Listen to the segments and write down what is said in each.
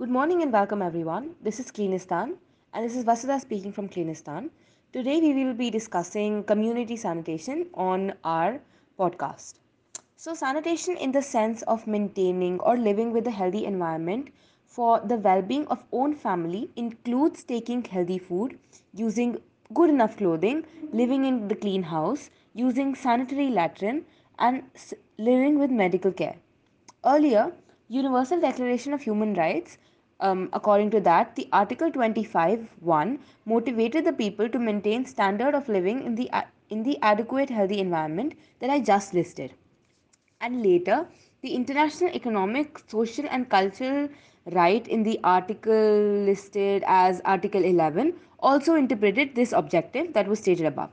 Good morning and welcome everyone. This is Cleanistan and this is Vasudha speaking from Cleanistan. Today we will be discussing community sanitation on our podcast. So, sanitation in the sense of maintaining or living with a healthy environment for the well being of own family includes taking healthy food, using good enough clothing, living in the clean house, using sanitary latrine, and living with medical care. Earlier, Universal Declaration of Human Rights, um, according to that, the Article 25.1 motivated the people to maintain standard of living in the, in the adequate healthy environment that I just listed. And later, the international economic, social and cultural right in the article listed as Article 11 also interpreted this objective that was stated above.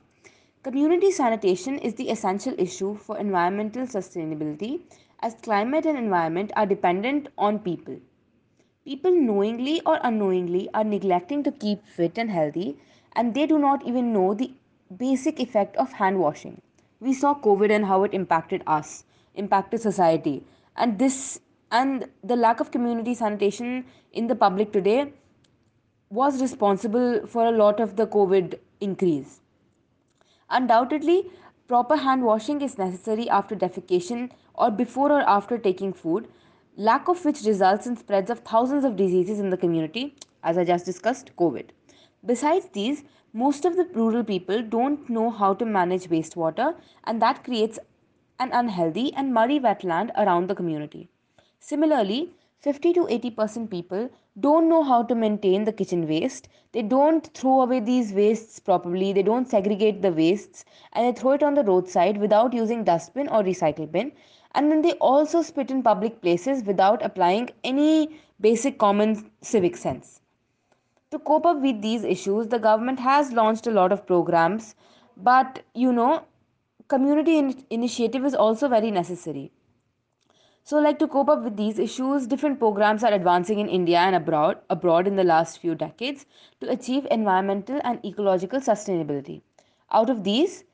Community sanitation is the essential issue for environmental sustainability as climate and environment are dependent on people. People knowingly or unknowingly are neglecting to keep fit and healthy, and they do not even know the basic effect of hand washing. We saw COVID and how it impacted us, impacted society, and this and the lack of community sanitation in the public today was responsible for a lot of the COVID increase. Undoubtedly, proper hand washing is necessary after defecation or before or after taking food, lack of which results in spreads of thousands of diseases in the community, as I just discussed, COVID. Besides these, most of the rural people don't know how to manage wastewater, and that creates an unhealthy and muddy wetland around the community. Similarly, 50 to 80% people don't know how to maintain the kitchen waste. They don't throw away these wastes properly. They don't segregate the wastes and they throw it on the roadside without using dustbin or recycle bin. And then they also spit in public places without applying any basic common civic sense. To cope up with these issues, the government has launched a lot of programs, but you know, community in- initiative is also very necessary so, like to cope up with these issues, different programs are advancing in India and abroad, abroad in the last few decades to achieve environmental and ecological sustainability. Out of these,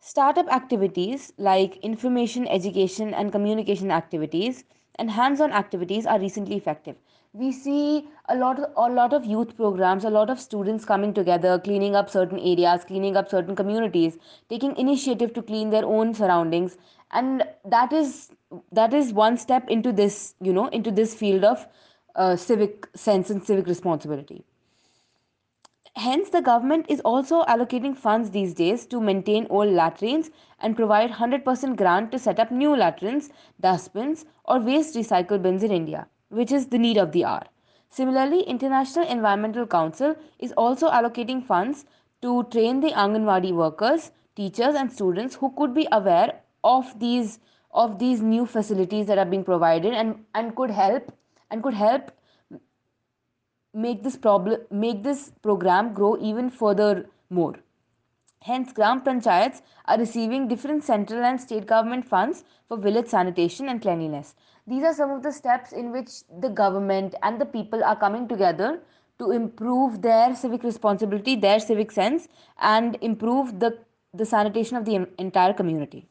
startup activities like information, education, and communication activities and hands-on activities are recently effective. We see a lot of a lot of youth programs, a lot of students coming together, cleaning up certain areas, cleaning up certain communities, taking initiative to clean their own surroundings, and that is that is one step into this you know into this field of uh, civic sense and civic responsibility hence the government is also allocating funds these days to maintain old latrines and provide 100% grant to set up new latrines dustbins or waste recycle bins in india which is the need of the hour. Similarly international environmental council is also allocating funds to train the anganwadi workers teachers and students who could be aware of these of these new facilities that are being provided and and could help and could help make this problem make this program grow even further more. Hence gram panchayats are receiving different central and state government funds for village sanitation and cleanliness. These are some of the steps in which the government and the people are coming together to improve their civic responsibility their civic sense and improve the the sanitation of the entire community